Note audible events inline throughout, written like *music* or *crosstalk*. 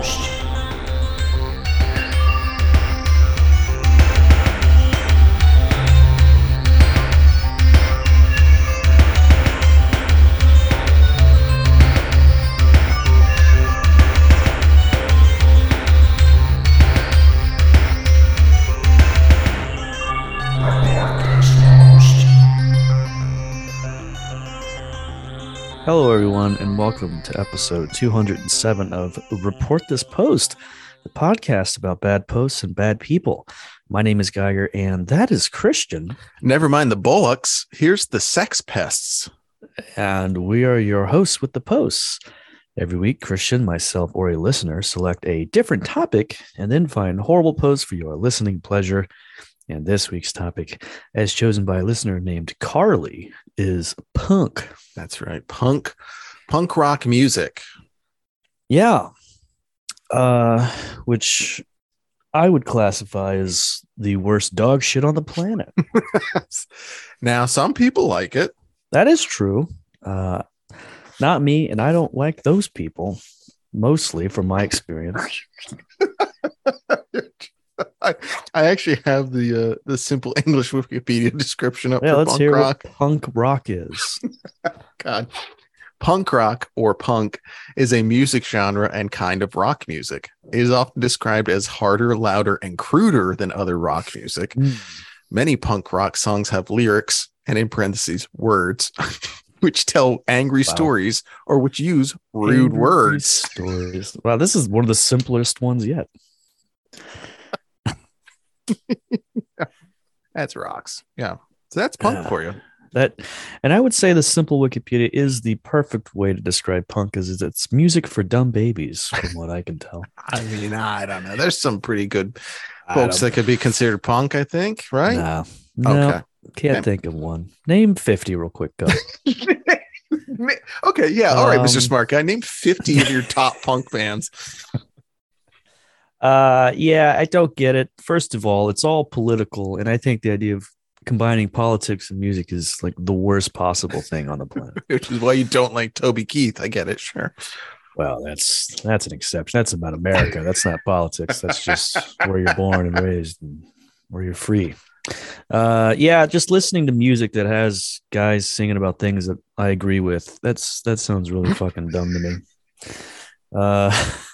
most. Welcome to episode 207 of Report This Post, the podcast about bad posts and bad people. My name is Geiger, and that is Christian, Never mind the bullocks. Here's the sex pests. and we are your hosts with the posts. Every week, Christian, myself, or a listener select a different topic and then find horrible posts for your listening pleasure. And this week's topic, as chosen by a listener named Carly, is punk. That's right. Punk, punk rock music. Yeah. Uh, which I would classify as the worst dog shit on the planet. *laughs* now, some people like it. that is true. Uh, not me, and I don't like those people, mostly from my experience. *laughs* I, I actually have the uh, the simple *laughs* English Wikipedia description up Yeah, let's punk hear rock. what punk rock is. God. Punk rock or punk is a music genre and kind of rock music. It is often described as harder, louder, and cruder than other rock music. Hmm. Many punk rock songs have lyrics and in parentheses words *laughs* which tell angry Wow. stories or which use rude Angry words. Stories. Wow, this is one of the simplest ones yet. *laughs* That's rocks. Yeah. So that's punk Yeah. for you. That, and I would say the simple Wikipedia is the perfect way to describe punk, is it's music for dumb babies, from what I can tell. *laughs* I mean, I don't know. There's some pretty good I folks that could be considered punk, I think, right? Nah, no, Okay. can't Okay. think of one. Name 50 real quick, go. *laughs* okay. Yeah. All right, Mr. Um, Smart Guy. Name 50 of your top *laughs* punk bands. Uh, yeah, I don't get it. First of all, it's all political, and I think the idea of combining politics and music is like the worst possible thing on the planet. *laughs* which is why you don't like Toby Keith. I get it. Sure. well, that's that's an exception. That's about America. That's not politics. That's just where you're born and raised, and where you're free. Uh, yeah, just listening to music that has guys singing about things that I agree with. That's that sounds really fucking dumb to me. Uh,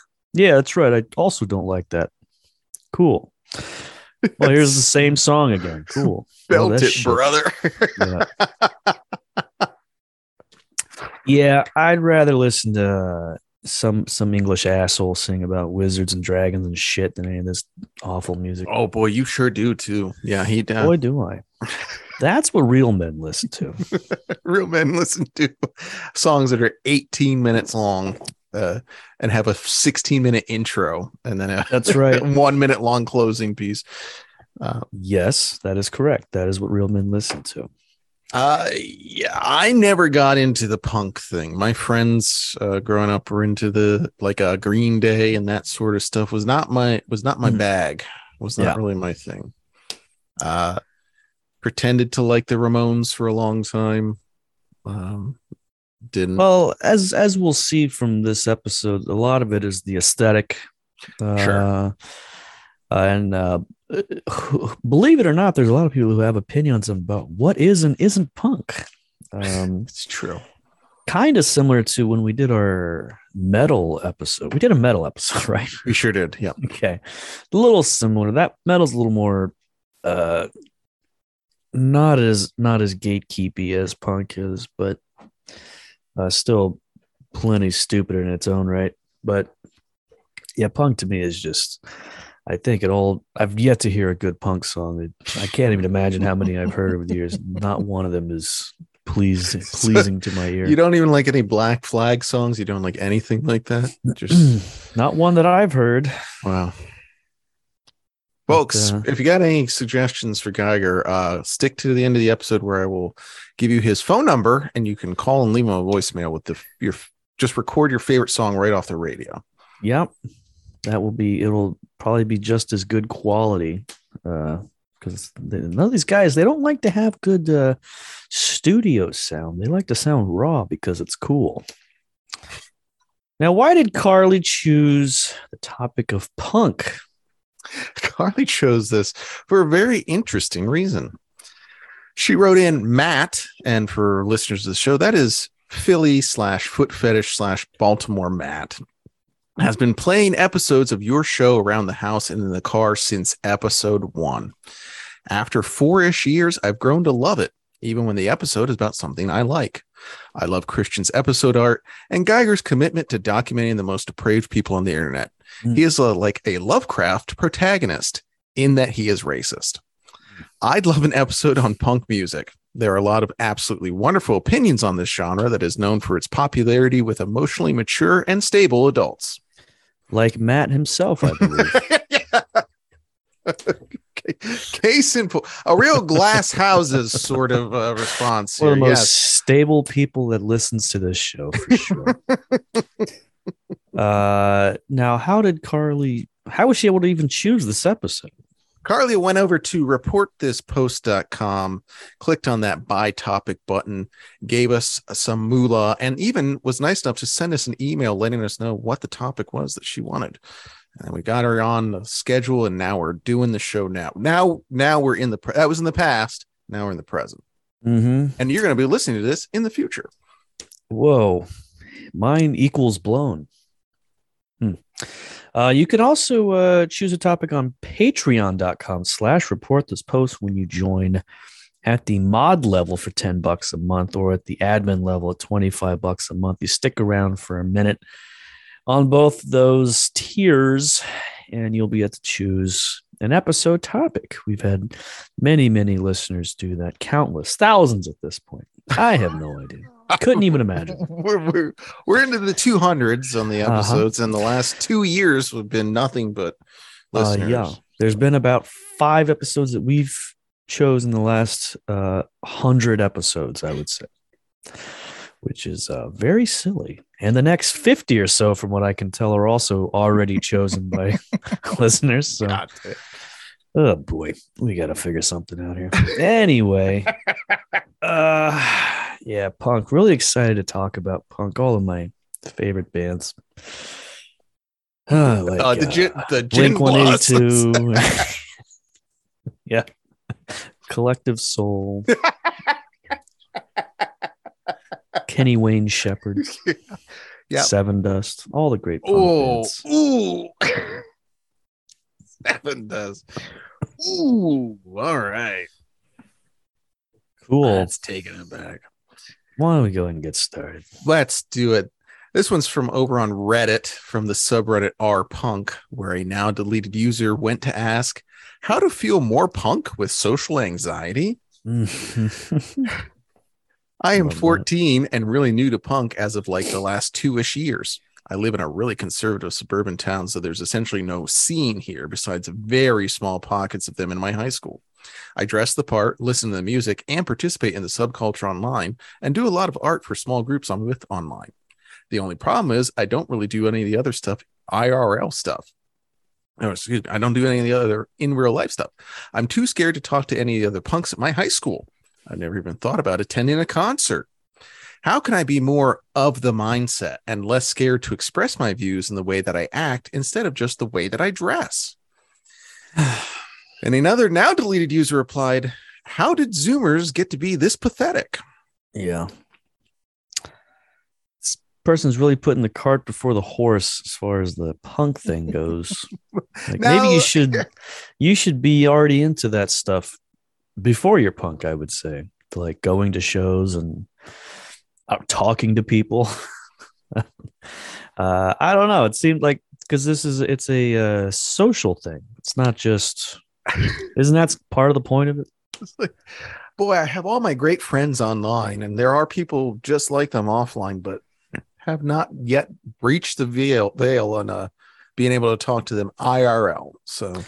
*laughs* yeah, that's right. I also don't like that. Cool. Well, here's the same song again. *laughs* Cool. Belt it, shit- brother. *laughs* Yeah. yeah, I'd rather listen to uh, some some English asshole sing about wizards and dragons and shit than any of this awful music. oh boy, you sure do too. Yeah, he does. Boy, do I. That's what real men listen to. *laughs* Real men listen to songs that are 18 minutes long uh, and have a 16 minute intro and then a That's right. *laughs* one minute long closing piece. Uh, Yes, that is correct. That is what real men listen to. Uh, yeah, I never got into the punk thing. My friends uh, growing up were into the like uh, Green Day and that sort of stuff. Was not my was not my Mhm. bag. Was not Yeah. really my thing. Uh, pretended to like the Ramones for a long time. Um, didn't. Well, as as we'll see from this episode, a lot of it is the aesthetic. Uh, Sure. And uh, believe it or not, there's a lot of people who have opinions about what is and isn't punk. Um, *laughs* it's true. kind of similar to when we did our metal episode. We did a metal episode, *laughs* right? We sure did. Yeah. Okay. A little similar. That metal's a little more uh not as not as gatekeepy as punk is, but uh still plenty stupid in its own right. But yeah, punk to me is just I think it all I've yet to hear a good punk song. I can't even imagine how many I've heard over the years. Not one of them is pleasing *laughs* pleasing to my ear. You don't even like any Black Flag songs. You don't like anything like that. *clears throat* Just Not one that I've heard. wow. But, Folks, uh, if you got any suggestions for Geiger, uh, stick to the end of the episode where I will give you his phone number and you can call and leave him a voicemail with the your just record your favorite song right off the radio. Yep. That will be, it'll probably be just as good quality. Uh, because none of these guys, they don't like to have good uh, studio sound. They like to sound raw because it's cool. Now, why did Carly choose the topic of punk? *laughs* Carly chose this for a very interesting reason. She wrote in Matt, and for listeners of the show, that is Philly slash foot fetish slash Baltimore Matt, has been playing episodes of your show around the house and in the car since episode one. After four ish years, I've grown to love it, even when the episode is about something I like. I love Christian's episode art and Geiger's commitment to documenting the most depraved people on the internet. Mm. He is a, like a Lovecraft protagonist in that he is racist. I'd love an episode on punk music. There are a lot of absolutely wonderful opinions on this genre that is known for its popularity with emotionally mature and stable adults. Like Matt himself, I believe. *laughs* *laughs* Case in point, a real glass houses sort of uh, response. One of the most Yes. stable people that listens to this show for sure. *laughs* uh, now, how did Carly? How was she able to even choose this episode? Carly went over to reportthispost.com, clicked on that buy topic button, gave us some moolah, and even was nice enough to send us an email letting us know what the topic was that she wanted. And we got her on the schedule, and now we're doing the show now. Now, now we're in the pre- that was in the past. Now we're in the present, Mm-hmm. and you're going to be listening to this in the future. Whoa, mine equals blown. Hmm. Uh, you can also uh, choose a topic on patreon.com slash report this post when you join at the mod level for 10 bucks a month or at the admin level at 25 bucks a month. You stick around for a minute on both those tiers and you'll be able to choose an episode topic. We've had many, many listeners do that, countless, thousands at this point. I have no *laughs* idea. Couldn't even imagine. *laughs* we're, we're, we're into the 200s on the Uh-huh. episodes, and the last two years have been nothing but Uh, listeners. yeah, there's been about five episodes that we've chosen the last uh, hundred episodes, I would say, which is uh, very silly. And the next fifty or so, from what I can tell, are also already chosen by *laughs* listeners. So, God oh boy, we got to figure something out here. Anyway, *laughs* uh, yeah, punk. Really excited to talk about punk. All of my favorite bands. *sighs* Uh, like, Uh, the gin, uh, the gin Blink One Eighty Two. *laughs* yeah. Collective Soul. *laughs* Kenny Wayne Shepherd. *laughs* Yeah. Sevendust. All the great punk Oh, bands. ooh. Seven does. Ooh, all right. Cool. That's taking it back. Why don't we go ahead and get started? Let's do it. This one's from over on Reddit from the subreddit r punk, where a now deleted user went to ask how to feel more punk with social anxiety. Mm-hmm. *laughs* I am 14 and really new to punk as of like the last two ish years. I live in a really conservative suburban town, so there's essentially no scene here besides very small pockets of them in my high school. I dress the part, listen to the music, and participate in the subculture online, and do a lot of art for small groups I'm with online. The only problem is I don't really do any of the other stuff, IRL stuff. No, excuse me, I don't do any of the other in real life stuff. I'm too scared to talk to any of the other punks at my high school. I've never even thought about attending a concert. How can I be more of the mindset and less scared to express my views in the way that I act instead of just the way that I dress? *sighs* *sighs* and another now deleted user replied, How did Zoomers get to be this pathetic? yeah. This person's really putting the cart before the horse as far as the punk thing goes. *laughs* Like maybe you should you should be already into that stuff before you're punk, I would say. Like going to shows and out talking to people. *laughs* uh, I don't know. It seemed like because this is it's a uh, social thing. It's not just isn't that part of the point of it? Like, boy, I have all my great friends online, and there are people just like them offline, but have not yet breached the veil veil on uh, being able to talk to them IRL. So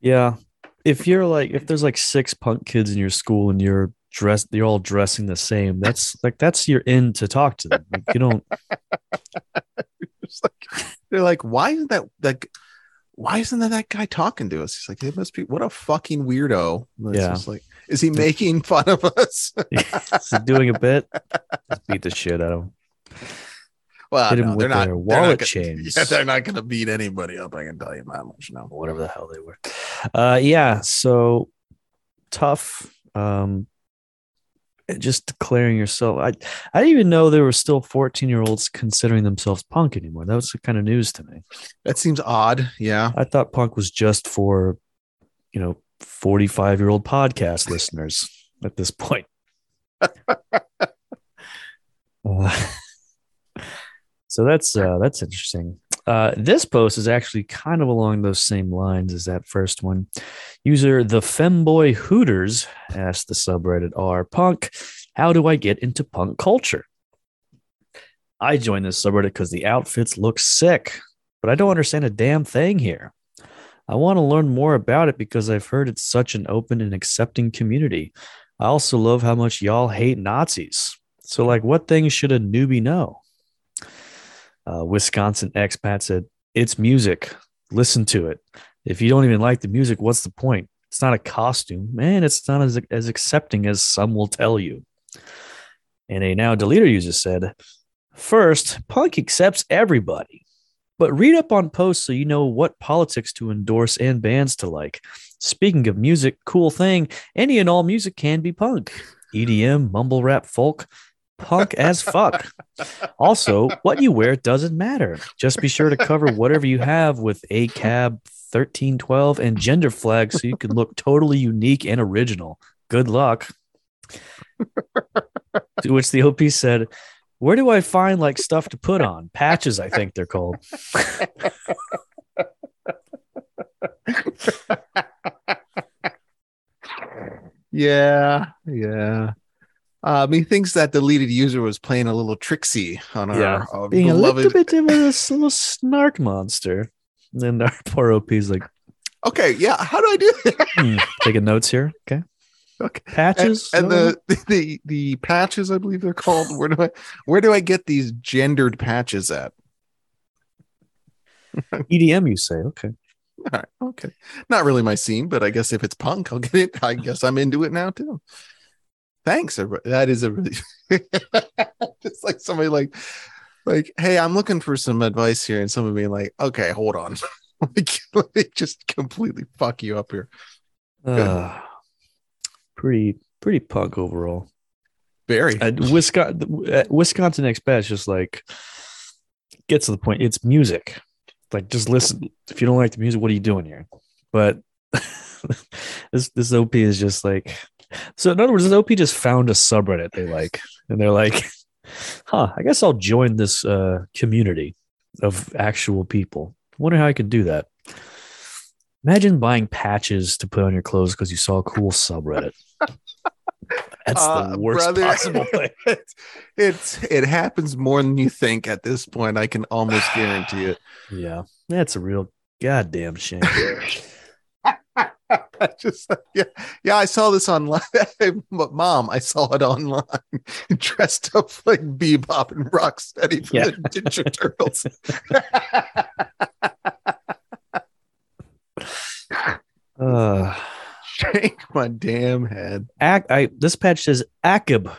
Yeah. If you're like if there's like six punk kids in your school and you're dressed you're all dressing the same, that's like that's your in to talk to them. Like, you don't *laughs* like they're like, why isn't that like why isn't that that guy talking to us? He's like, it must be what a fucking weirdo. It's Yeah. just like, is he making fun of us? is he doing a bit. Just beat the shit out of him. Well, Hit 'em no, with they're not. their they're wallet not gonna- chains. Yeah, they're not going to beat anybody up. I can tell you that much. No. whatever the hell they were. Uh, yeah, so tough. Um, just declaring yourself. I I didn't even know there were still 14 year olds considering themselves punk anymore. That was kind of news to me. That seems odd. Yeah. I thought punk was just for, you know, 45 year old podcast listeners at this point. Uh, *laughs* *laughs* so that's uh, that's interesting. Uh, this post is actually kind of along those same lines as that first one. User the femboy Hooters asked the subreddit R punk, how do I get into punk culture? I joined this subreddit because the outfits look sick, but I don't understand a damn thing here. I want to learn more about it because I've heard it's such an open and accepting community. I also love how much y'all hate Nazis. So, like, what things should a newbie know? Uh, Wisconsin expat said, It's music. Listen to it. If you don't even like the music, what's the point? It's not a costume, man. It's not as, as accepting as some will tell you. And a now deleter user said, First, punk accepts everybody, but read up on posts so you know what politics to endorse and bands to like. Speaking of music, cool thing any and all music can be punk. EDM, mumble rap, folk, punk as fuck. Also, what you wear doesn't matter. Just be sure to cover whatever you have with a cab 1312 and gender flag so you can look totally unique and original. Good luck. to which the OP said, Where do I find like stuff to put on? Patches, I think they're called. *laughs* Yeah. Yeah. Uh, methinks that deleted user was playing a little tricksy on our Yeah. uh, Being a little bit of a s- little snark monster. And then our *laughs* poor OP's like, Okay, yeah. How do I do that? *laughs* hmm, taking notes here. Okay. Okay. And, Patches. and the, *laughs* the the patches, I believe they're called. Where do I where do I get these gendered patches at? EDM, you say. Okay. All right, okay. Not really my scene, but I guess if it's punk, I'll get it. I guess I'm into it now too. Thanks, everybody. That is a really *laughs* just like somebody like like, hey, I'm looking for some advice here, and someone being like, okay, hold on. *laughs* like, *laughs* let me just completely fuck you up here. Uh, pretty pretty punk overall. Very. Uh, Wisconsin uh, Wisconsin expat is just like gets to the point. It's music. Like just listen. If you don't like the music, what are you doing here? But this this OP is just like so. In other words, this OP just found a subreddit they like, and they're like, "Huh, I guess I'll join this uh, community of actual people. Wonder how I could do that." Imagine buying patches to put on your clothes because you saw a cool subreddit. That's Uh, the worst brother, possible *laughs* thing. it's, it's it happens more than you think at this point. I can almost guarantee it. *sighs* Yeah, that's a real goddamn shame. *laughs* *laughs* I just yeah yeah I saw this online. *laughs* but Mom, I saw it online. *laughs* Dressed up like Bebop and Rocksteady from Yeah. the Ninja Turtles. uh, Shake my damn head. ac- I this patch says ACAB.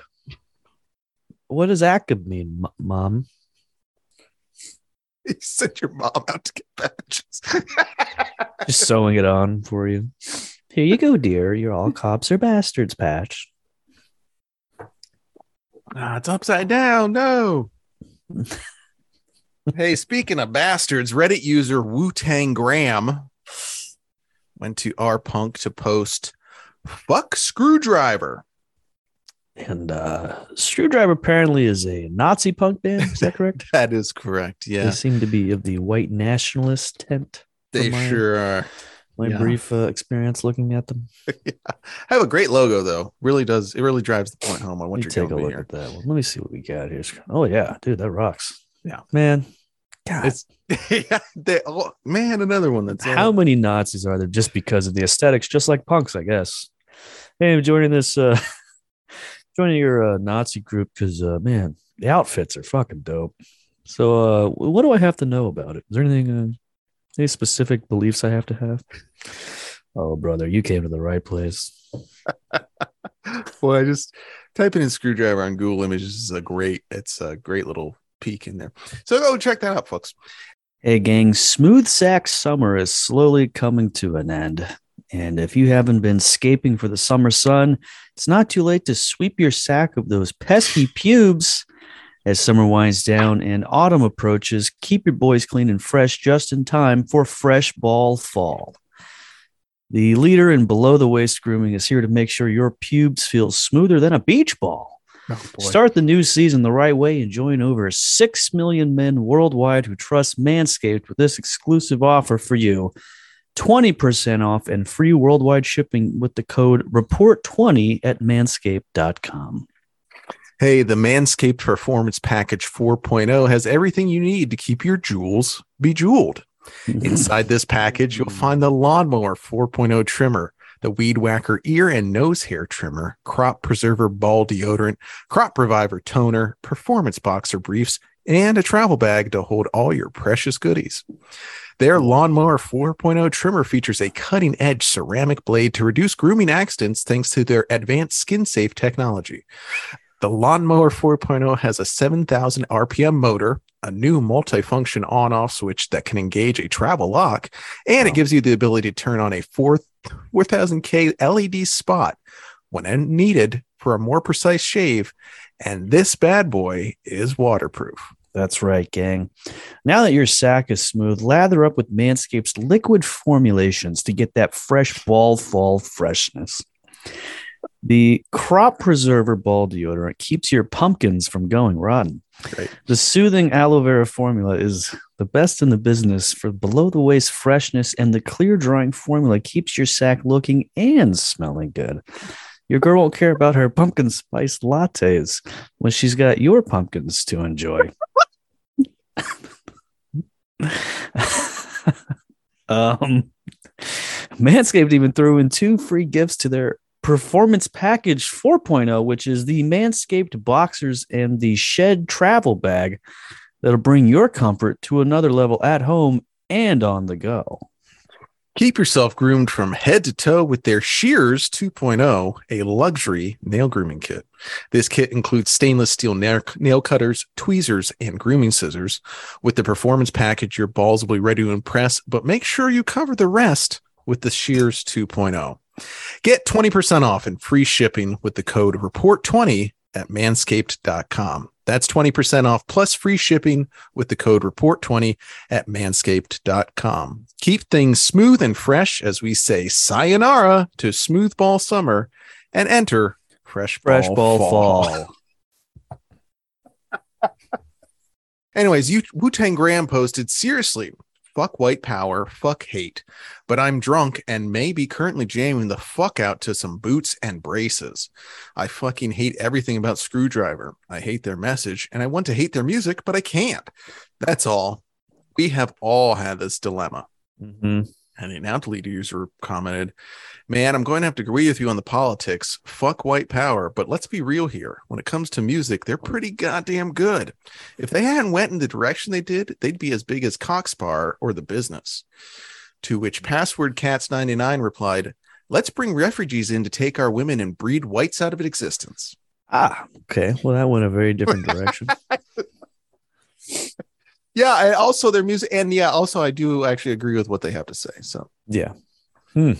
What does ACAB mean, M- Mom? You sent your mom out to get patches. Just sewing it on for you. Here you go, dear. You're all cops or bastards patch. Ah, it's upside down. No. hey, speaking of bastards, Reddit user Wu Tang Graham went to r punk to post fuck Skrewdriver. And uh Skrewdriver apparently is a Nazi punk band. Is that correct? *laughs* That is correct. Yeah. They seem to be of the white nationalist tent. they sure are. My Yeah. brief uh, experience looking at them. *laughs* yeah. I have a great logo though. Really does. It really drives the point home on Let what me you're take a look here. at that one. Let me see what we got here. Oh yeah, dude, that rocks. Yeah. man. God, It's *laughs* yeah, they, oh, man, another one that's uh, how many Nazis are there just because of the aesthetics? Just like punks, I guess. Hey, I'm joining this. uh *laughs* Joining your uh, Nazi group because uh, man, the outfits are fucking dope. So, uh what do I have to know about it? Is there anything, uh, any specific beliefs I have to have? Oh, brother, you came to the right place. *laughs* Well, I just typing in Skrewdriver on Google Images is a great. It's a great little peek in there. So go check that out, folks. Hey, gang, smooth sack summer is slowly coming to an end. And if you haven't been scaping for the summer sun, it's not too late to sweep your sack of those pesky pubes. As summer winds down and autumn approaches, keep your boys clean and fresh just in time for fresh ball fall. The leader in below the waist grooming is here to make sure your pubes feel smoother than a beach ball. Oh, Start the new season the right way and join over 6 million men worldwide who trust Manscaped with this exclusive offer for you 20% off and free worldwide shipping with the code REPORT20 at manscaped.com. Hey, the Manscaped Performance Package 4.0 has everything you need to keep your jewels bejeweled. Inside this package, you'll *laughs* find the Lawnmower 4.0 trimmer, the Weed Whacker ear and nose hair trimmer, Crop Preserver ball deodorant, Crop Reviver toner, Performance boxer briefs, and a travel bag to hold all your precious goodies. Their Lawnmower 4.0 trimmer features a cutting edge ceramic blade to reduce grooming accidents thanks to their advanced skin safe technology. The Lawnmower 4.0 has a 7,000 RPM motor, a new multifunction on off switch that can engage a travel lock, and Wow. it gives you the ability to turn on a 4000K LED spot when needed for a more precise shave. And this bad boy is waterproof. That's right, gang. Now that your sack is smooth, lather up with Manscaped's liquid formulations to get that fresh ball fall freshness. The Crop Preserver Ball Deodorant keeps your pumpkins from going rotten. Great. The soothing aloe vera formula is the best in the business for below the waist freshness, and the clear drying formula keeps your sack looking and smelling good. Your girl won't care about her pumpkin spice lattes when she's got your pumpkins to enjoy. *laughs* um, Manscaped even threw in two free gifts to their Performance Package 4.0, which is the Manscaped boxers and the Shed travel bag that'll bring your comfort to another level at home and on the go. Keep yourself groomed from head to toe with their Shears 2.0, a luxury nail grooming kit. This kit includes stainless steel nail, cutters, tweezers, and grooming scissors. With the performance package, your balls will be ready to impress, but make sure you cover the rest with the Shears 2.0. Get 20% off and free shipping with the code REPORT20 at manscaped.com. That's 20% off plus free shipping with the code REPORT20 at manscaped.com. Keep things smooth and fresh as we say sayonara to smooth ball summer and enter fresh ball, Fresh ball fall. *laughs* *laughs* Anyways, you Wu Tang Graham posted seriously. Fuck white power, fuck hate. But I'm drunk and may be currently jamming the fuck out to some boots and braces. I fucking hate everything about Skrewdriver. I hate their message and I want to hate their music, but I can't. That's all. We have all had this dilemma. Mhm. And an out user commented, Man, I'm going to have to agree with you on the politics. Fuck white power, but let's be real here. When it comes to music, they're pretty goddamn good. If they hadn't went in the direction they did, they'd be as big as Cock Sparrer or the business. To which Password Cats 99 replied, Let's bring refugees in to take our women and breed whites out of existence. Ah, okay. Well, that went a very different direction. *laughs* Yeah, I also their music, and yeah, also I do actually agree with what they have to say. So Yeah. Hmm.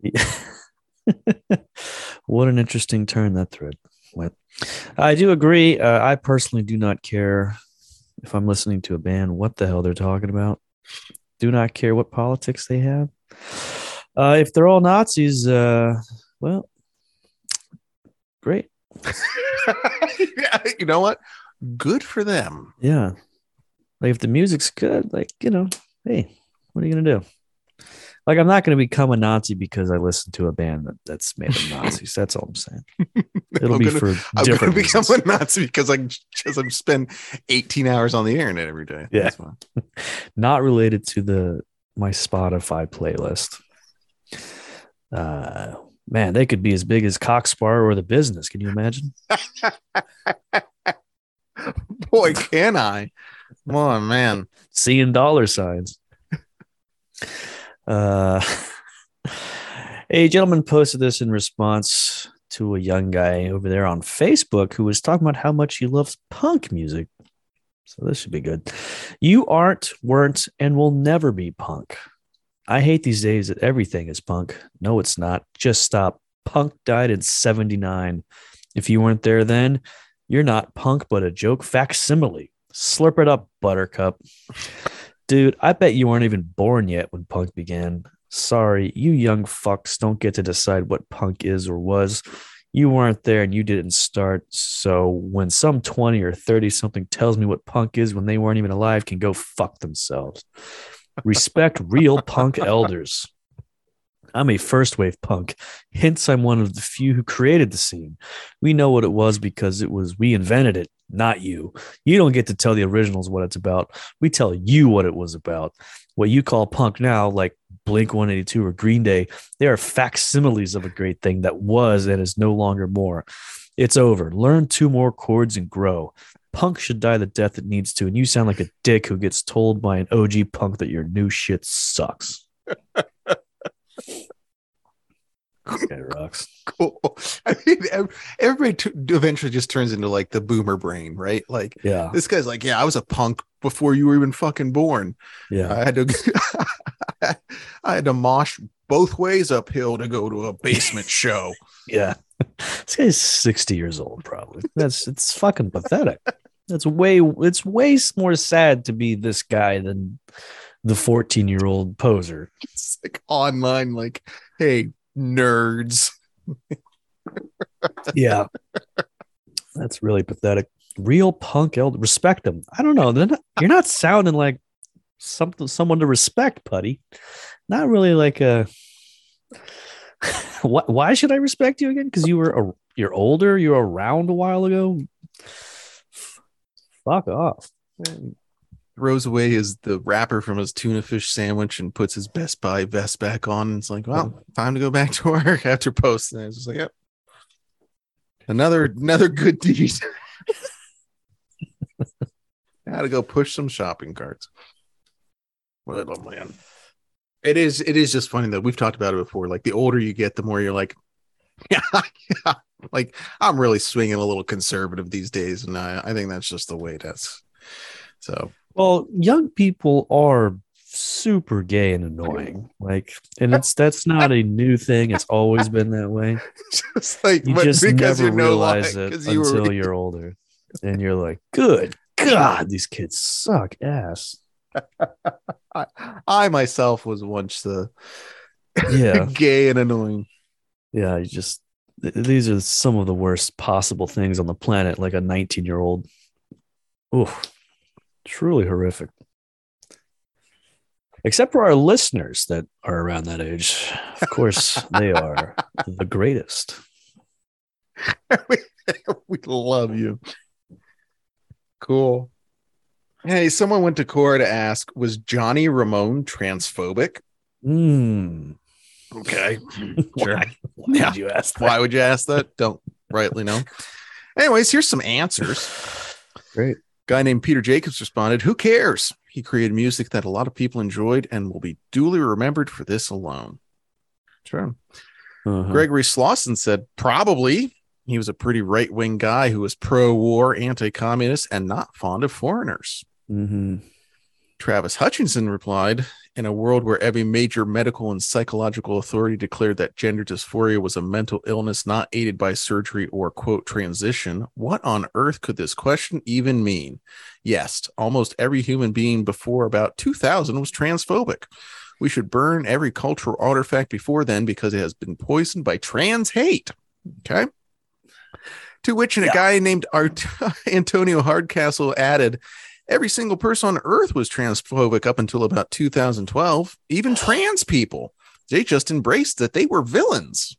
Yeah. *laughs* what an interesting turn that thread went. I do agree. Uh, I personally do not care if I'm listening to a band what the hell they're talking about. Do not care what politics they have. Uh, if they're all Nazis, uh, well, great. *laughs* yeah, you know what? Good for them. Yeah. Like if the music's good, like, you know, hey, what are you gonna do? Like I'm not gonna become a Nazi because I listen to a band that, that's made of *laughs* Nazis. That's all I'm saying. *laughs* It'll I'm be gonna- for I'm going different to become reasons. a Nazi because I because I spend 18 hours on the internet every day. Yeah. *laughs* Not related to the my Spotify playlist. Uh man, they could be as big as Cock Sparrer or the business. Can you imagine? *laughs* Boy, can I? Oh man. seeing dollar signs. Uh, *laughs* a gentleman posted this in response to a young guy over there on Facebook who was talking about how much he loves punk music. So this should be good. You aren't, weren't, and will never be punk. I hate these days that everything is punk. No, it's not. Just stop. Punk died in 79. If you weren't there then, you're not punk, but a joke facsimile. Slurp it up, buttercup. Dude, I bet you weren't even born yet when punk began. Sorry, you young fucks don't get to decide what punk is or was. You weren't there and you didn't start. So when some 20 or 30 something tells me what punk is when they weren't even alive, can go fuck themselves. Respect real punk elders. I'm a first wave punk. Hence, I'm one of the few who created the scene. We know what it was because it was we invented it, not you. You don't get to tell the originals what it's about. We tell you what it was about. What you call punk now, like Blink 182 or Green Day, they are facsimiles of a great thing that was and is no longer more. It's over. Learn two more chords and grow. Punk should die the death it needs to, and you sound like a dick who gets told by an OG punk that your new shit sucks. *laughs* Okay, rocks. *laughs* Cool. I mean, everybody t- eventually just turns into like the boomer brain, right? Like, yeah, this guy's like, yeah, I was a punk before you were even fucking born. Yeah, I had to, *laughs* I had to mosh both ways uphill to go to a basement *laughs* show. Yeah, this guy's sixty years old, probably. That's it's fucking pathetic. That's way it's way more sad to be this guy than the 14 year old poser. It's like online, like, hey, nerds. *laughs* yeah. That's really pathetic. Real punk elder. Respect them. I don't know. Not, you're not sounding like something someone to respect, Putty. Not really like a *laughs* why, why should I respect you again? Because you were a, you're older, you were around a while ago. Fuck off mm. Throws away his the wrapper from his tuna fish sandwich and puts his Best Buy vest back on. And it's like, well, time to go back to *laughs* work after post. And I was just like, yep. Another another good *laughs* deed. Had to go push some shopping carts. Oh man. It is it is just funny that we've talked about it before. Like the older you get, the more you're like, *laughs* yeah, yeah. Like I'm really swinging a little conservative these days, and I, I think that's just the way that's. So well, young people are super gay and annoying. Like, and it's that's not a new thing. It's always been that way. *laughs* just like you just never realize it until you were... *laughs* you're older, and you're like, "Good God, these kids suck ass." *laughs* I, I myself was once the yeah gay and annoying. Yeah, you just these are some of the worst possible things on the planet. Like a 19 year old. Oof truly horrific. Except for our listeners that are around that age. Of course, *laughs* they are the greatest. *laughs* we, we love you. Cool. Hey, someone went to Quora to ask Was Johnny Ramone transphobic? Mm. Okay. *laughs* Sure. Why, why yeah. would you ask that? Why would you ask that? Don't rightly know. Anyways, here's some answers. Great guy named Peter Jacobs responded, Who cares? He created music that a lot of people enjoyed and will be duly remembered for this alone. Sure. Uh-huh. Gregory Slauson said, Probably. He was a pretty right wing guy who was pro war, anti communist, and not fond of foreigners. Mm-hmm. Travis Hutchinson replied, in a world where every major medical and psychological authority declared that gender dysphoria was a mental illness not aided by surgery or quote transition, what on earth could this question even mean? Yes, almost every human being before about 2000 was transphobic. We should burn every cultural artifact before then because it has been poisoned by trans hate. Okay. To which yeah. a guy named Art- *laughs* Antonio Hardcastle added, Every single person on earth was transphobic up until about 2012. Even trans people, they just embraced that they were villains.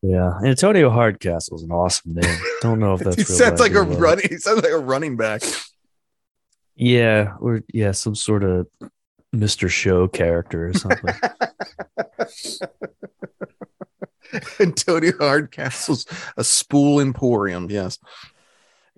Yeah, Antonio Hardcastle is an awesome name. Don't know if *laughs* that's. he sounds like a running. He sounds like a running back. Yeah, or yeah, some sort of Mr. Show character or something. *laughs* *laughs* Antonio Hardcastle's a spool emporium. Yes.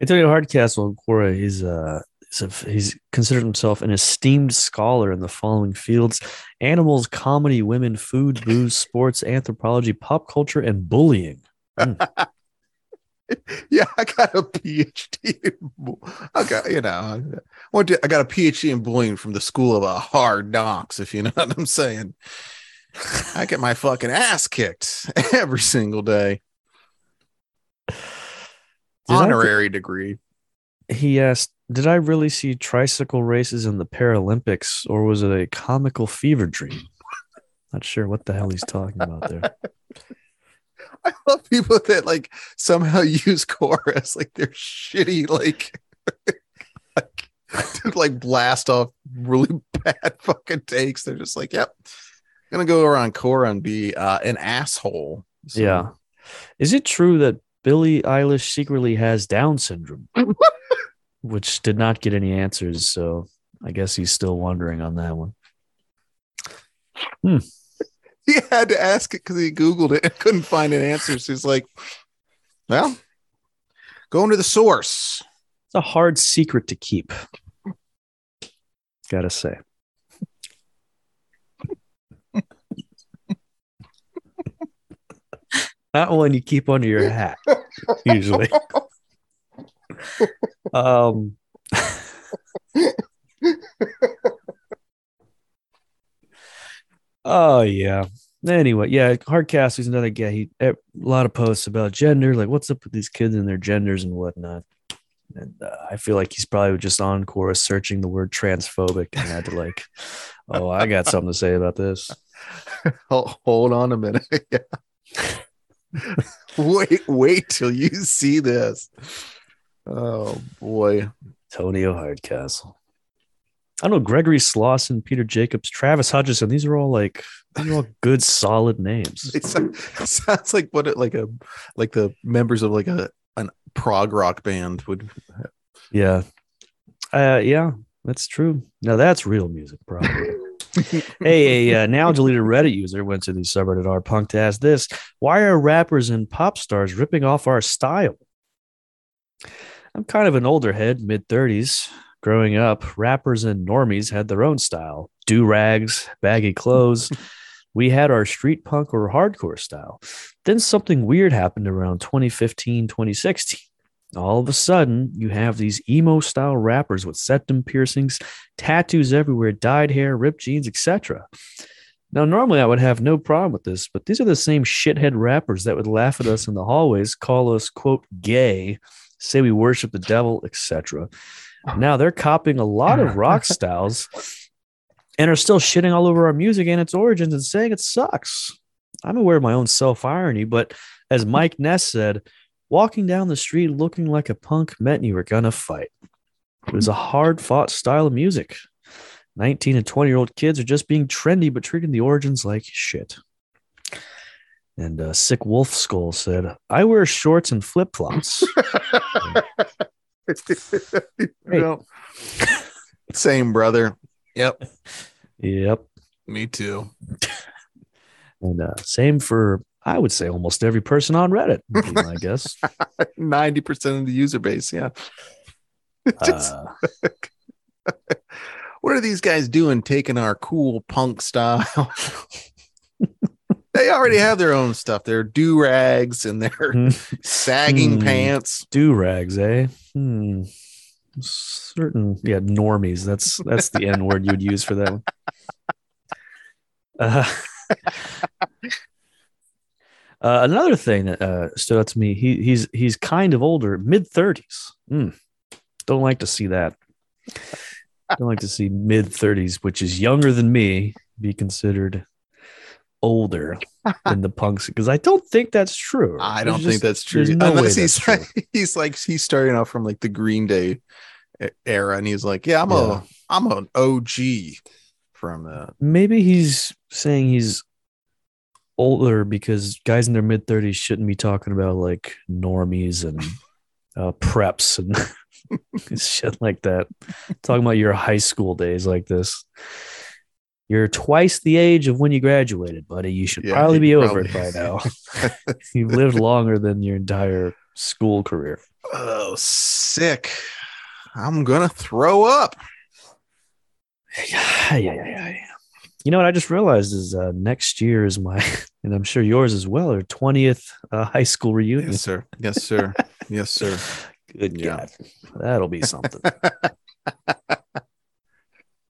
Antonio Hardcastle in Quora is uh he's, a, he's considered himself an esteemed scholar in the following fields animals, comedy, women, food, booze, sports, anthropology, pop culture, and bullying. *laughs* yeah, I got a PhD. In, I got, you know, I went to, I got a PhD in bullying from the School of a Hard Knocks, if you know *laughs* what I'm saying. I get my fucking ass kicked *laughs* every single day. Did Honorary degree. He asked, Did I really see tricycle races in the Paralympics or was it a comical fever dream? Not sure what the hell he's talking about there. *laughs* I love people that like somehow *laughs* use chorus like they're shitty like, like to like blast off really bad fucking takes. They're just like, yep, gonna go around Quora and be uh, an asshole. So- Yeah. Is it true that Billie Eilish secretly has Down syndrome? *laughs* Which did not get any answers. So I guess he's still wondering on that one. *laughs* he had to ask it because he googled it and couldn't find an answer. So he's like, well, going to the source. It's a hard secret to keep. Gotta say. Not one you keep under your hat, usually. *laughs* Um, *laughs* oh yeah. Anyway, yeah, Hardcast is another guy. He a lot of posts about gender, like what's up with these kids and their genders and whatnot. And uh, I feel like he's probably just on chorus searching the word transphobic and had to like, *laughs* oh, I got something to say about this. Hold, hold on a minute. yeah. *laughs* wait, wait till you see this. Oh boy. Tonio Hardcastle. I don't know Gregory Slauson, Peter Jacobs, Travis Hutchison. These are all like these are all good, solid names. It sounds, *laughs* it sounds like what it, like a like the members of like a an prog rock band would Yeah, uh, yeah, that's true. Now that's real music, probably. *laughs* hey, a uh, now deleted Reddit user went to the subreddit r punk to ask this: Why are rappers and pop stars ripping off our style? I'm kind of an older head, mid 30s. Growing up, rappers and normies had their own style do rags, baggy clothes. *laughs* we had our street punk or hardcore style. Then something weird happened around 2015, 2016. All of a sudden, you have these emo style rappers with septum piercings, tattoos everywhere, dyed hair, ripped jeans, etc. Now, normally I would have no problem with this, but these are the same shithead rappers that would laugh at us in the hallways, call us, quote, gay, say we worship the devil, etc. Now they're copying a lot of *laughs* rock styles and are still shitting all over our music and its origins and saying it sucks. I'm aware of my own self irony, but as Mike Ness said, walking down the street looking like a punk meant you were gonna fight. It was a hard fought style of music. 19 and 20 year old kids are just being trendy, but treating the origins like shit. And uh, Sick Wolf Skull said, I wear shorts and flip flops. *laughs* Same brother. Yep. yep. Me too. And uh, same for, I would say, almost every person on Reddit, I guess. *laughs* 90% of the user base. Yeah. *laughs* Uh, *laughs* what are these guys doing taking our cool punk style? they already have their own stuff. Their do rags and their sagging Hmm. pants. do rags, eh? Hmm. Certain, yeah, normies. That's that's the N word you would use for that one. Uh, uh, another thing that uh, stood out to me, he he's he's kind of older, mid thirties. Mm. Don't like to see that. Don't like to see mid thirties, which is younger than me, be considered older than the punks because I don't think that's true. I There's don't just- think that's true. no Unless he's true. like, *laughs* he's like he's starting off from like the Green Day era, and he's like, yeah, I'm Yeah. a I'm an OG from the maybe he's saying he's older because guys in their mid 30s shouldn't be talking about like normies and uh, preps and *laughs* shit like that. Talking about your high school days like this. You're twice the age of when you graduated, buddy. You should Yeah, probably be over probably- it by now. *laughs* *laughs* You've lived longer than your entire school career. oh sick. I'm gonna throw up. *sighs* Yeah, yeah, yeah, yeah. You know what I just realized is uh, next year is my, *laughs* and I'm sure yours as well, or 20th uh, high school reunion. Yes, sir. Yes, sir. yes, sir. *laughs* Good Yeah. God, that'll be something. *laughs*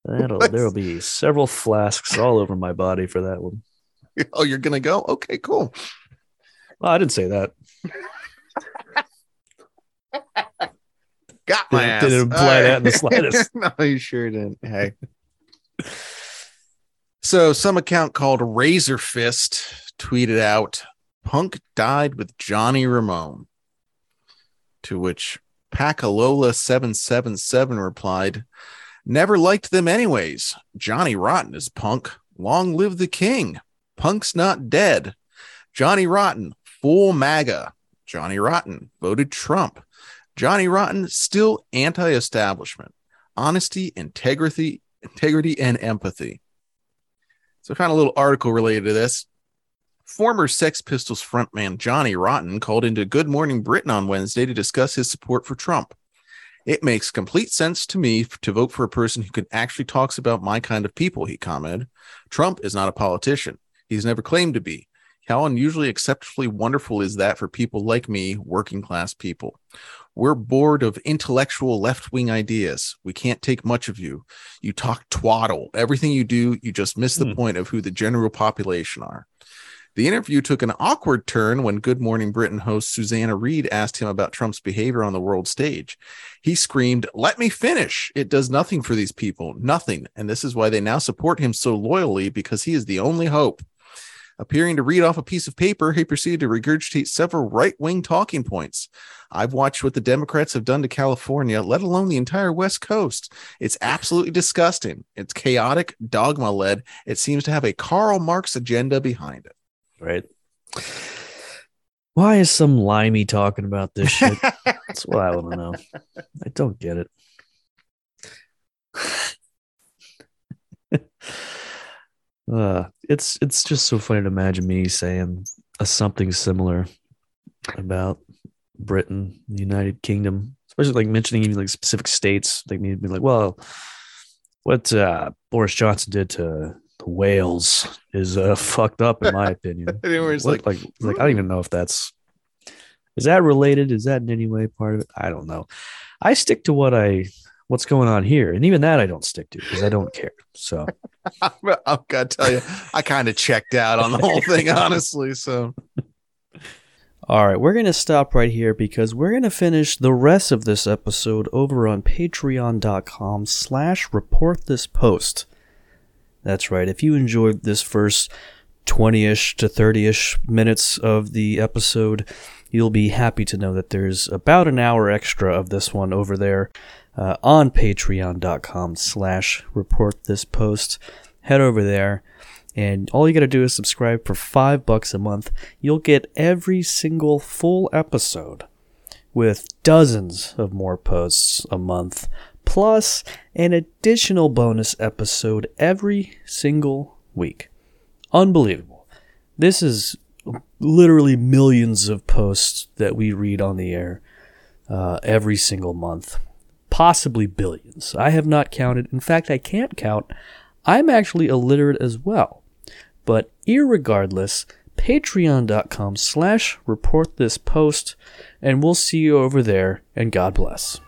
That'll there'll be several flasks all over my body for that one. Oh, you're gonna go? Okay, cool. Well, I didn't say that. Got my Didn't- ass. didn't imply that in the slightest. no, you sure didn't. Hey. So, some account called Razorfist tweeted out, "Punk died with Johnny Ramone." To which Pacalola seven seven seven replied, "Never liked them anyways. Johnny Rotten is Punk. Long live the king. Punk's not dead. Johnny Rotten, full MAGA. Johnny Rotten voted Trump. Johnny Rotten still anti-establishment. Honesty, integrity, integrity, and empathy. So I found a little article related to this. Former Sex Pistols frontman Johnny Rotten called into Good Morning Britain on Wednesday to discuss his support for Trump. It makes complete sense to me to vote for a person who can actually talks about my kind of people, he commented. Trump is not a politician. He's never claimed to be. How unusually exceptionally wonderful is that for people like me, working class people? We're bored of intellectual left wing ideas. We can't take much of you. You talk twaddle. Everything you do, you just miss the Hmm. point of who the general population are. The interview took an awkward turn when Good Morning Britain host Susanna Reid asked him about Trump's behavior on the world stage. He screamed, Let me finish. It does nothing for these people, nothing. And this is why they now support him so loyally because he is the only hope. Appearing to read off a piece of paper, he proceeded to regurgitate several right wing talking points. I've watched what the Democrats have done to California, let alone the entire West Coast. It's absolutely disgusting. It's chaotic, dogma led. It seems to have a Karl Marx agenda behind it. Right. Why is some limey talking about this shit? *laughs* That's what I want to know. I don't get it. Uh, it's it's just so funny to imagine me saying a something similar about Britain, the United Kingdom, especially like mentioning even like specific states. Like me to be like, well, what uh, Boris Johnson did to the Wales is uh, *laughs* fucked up in my *laughs* opinion. Was What- like, like, like I don't even know if that's is that related? Is that in any way part of it? I don't know. I stick to what I what's going on here, and even that I don't stick to because I don't *laughs* care. So I've got to tell you, I kind of checked out on the whole *laughs* thing, honestly. So All right, we're going to stop right here because we're going to finish the rest of this episode over on patreon.com slash report this post. That's right. If you enjoyed this first 20-ish to 30-ish minutes of the episode, you'll be happy to know that there's about an hour extra of this one over there uh, on patreon.com slash report this post. Head over there. And all you got to do is subscribe for five bucks a month. You'll get every single full episode with dozens of more posts a month, plus an additional bonus episode every single week. Unbelievable. This is literally millions of posts that we read on the air uh, every single month, possibly billions. I have not counted. In fact, I can't count. I'm actually illiterate as well. But irregardless, patreon.com slash report this post, and we'll see you over there, and God bless.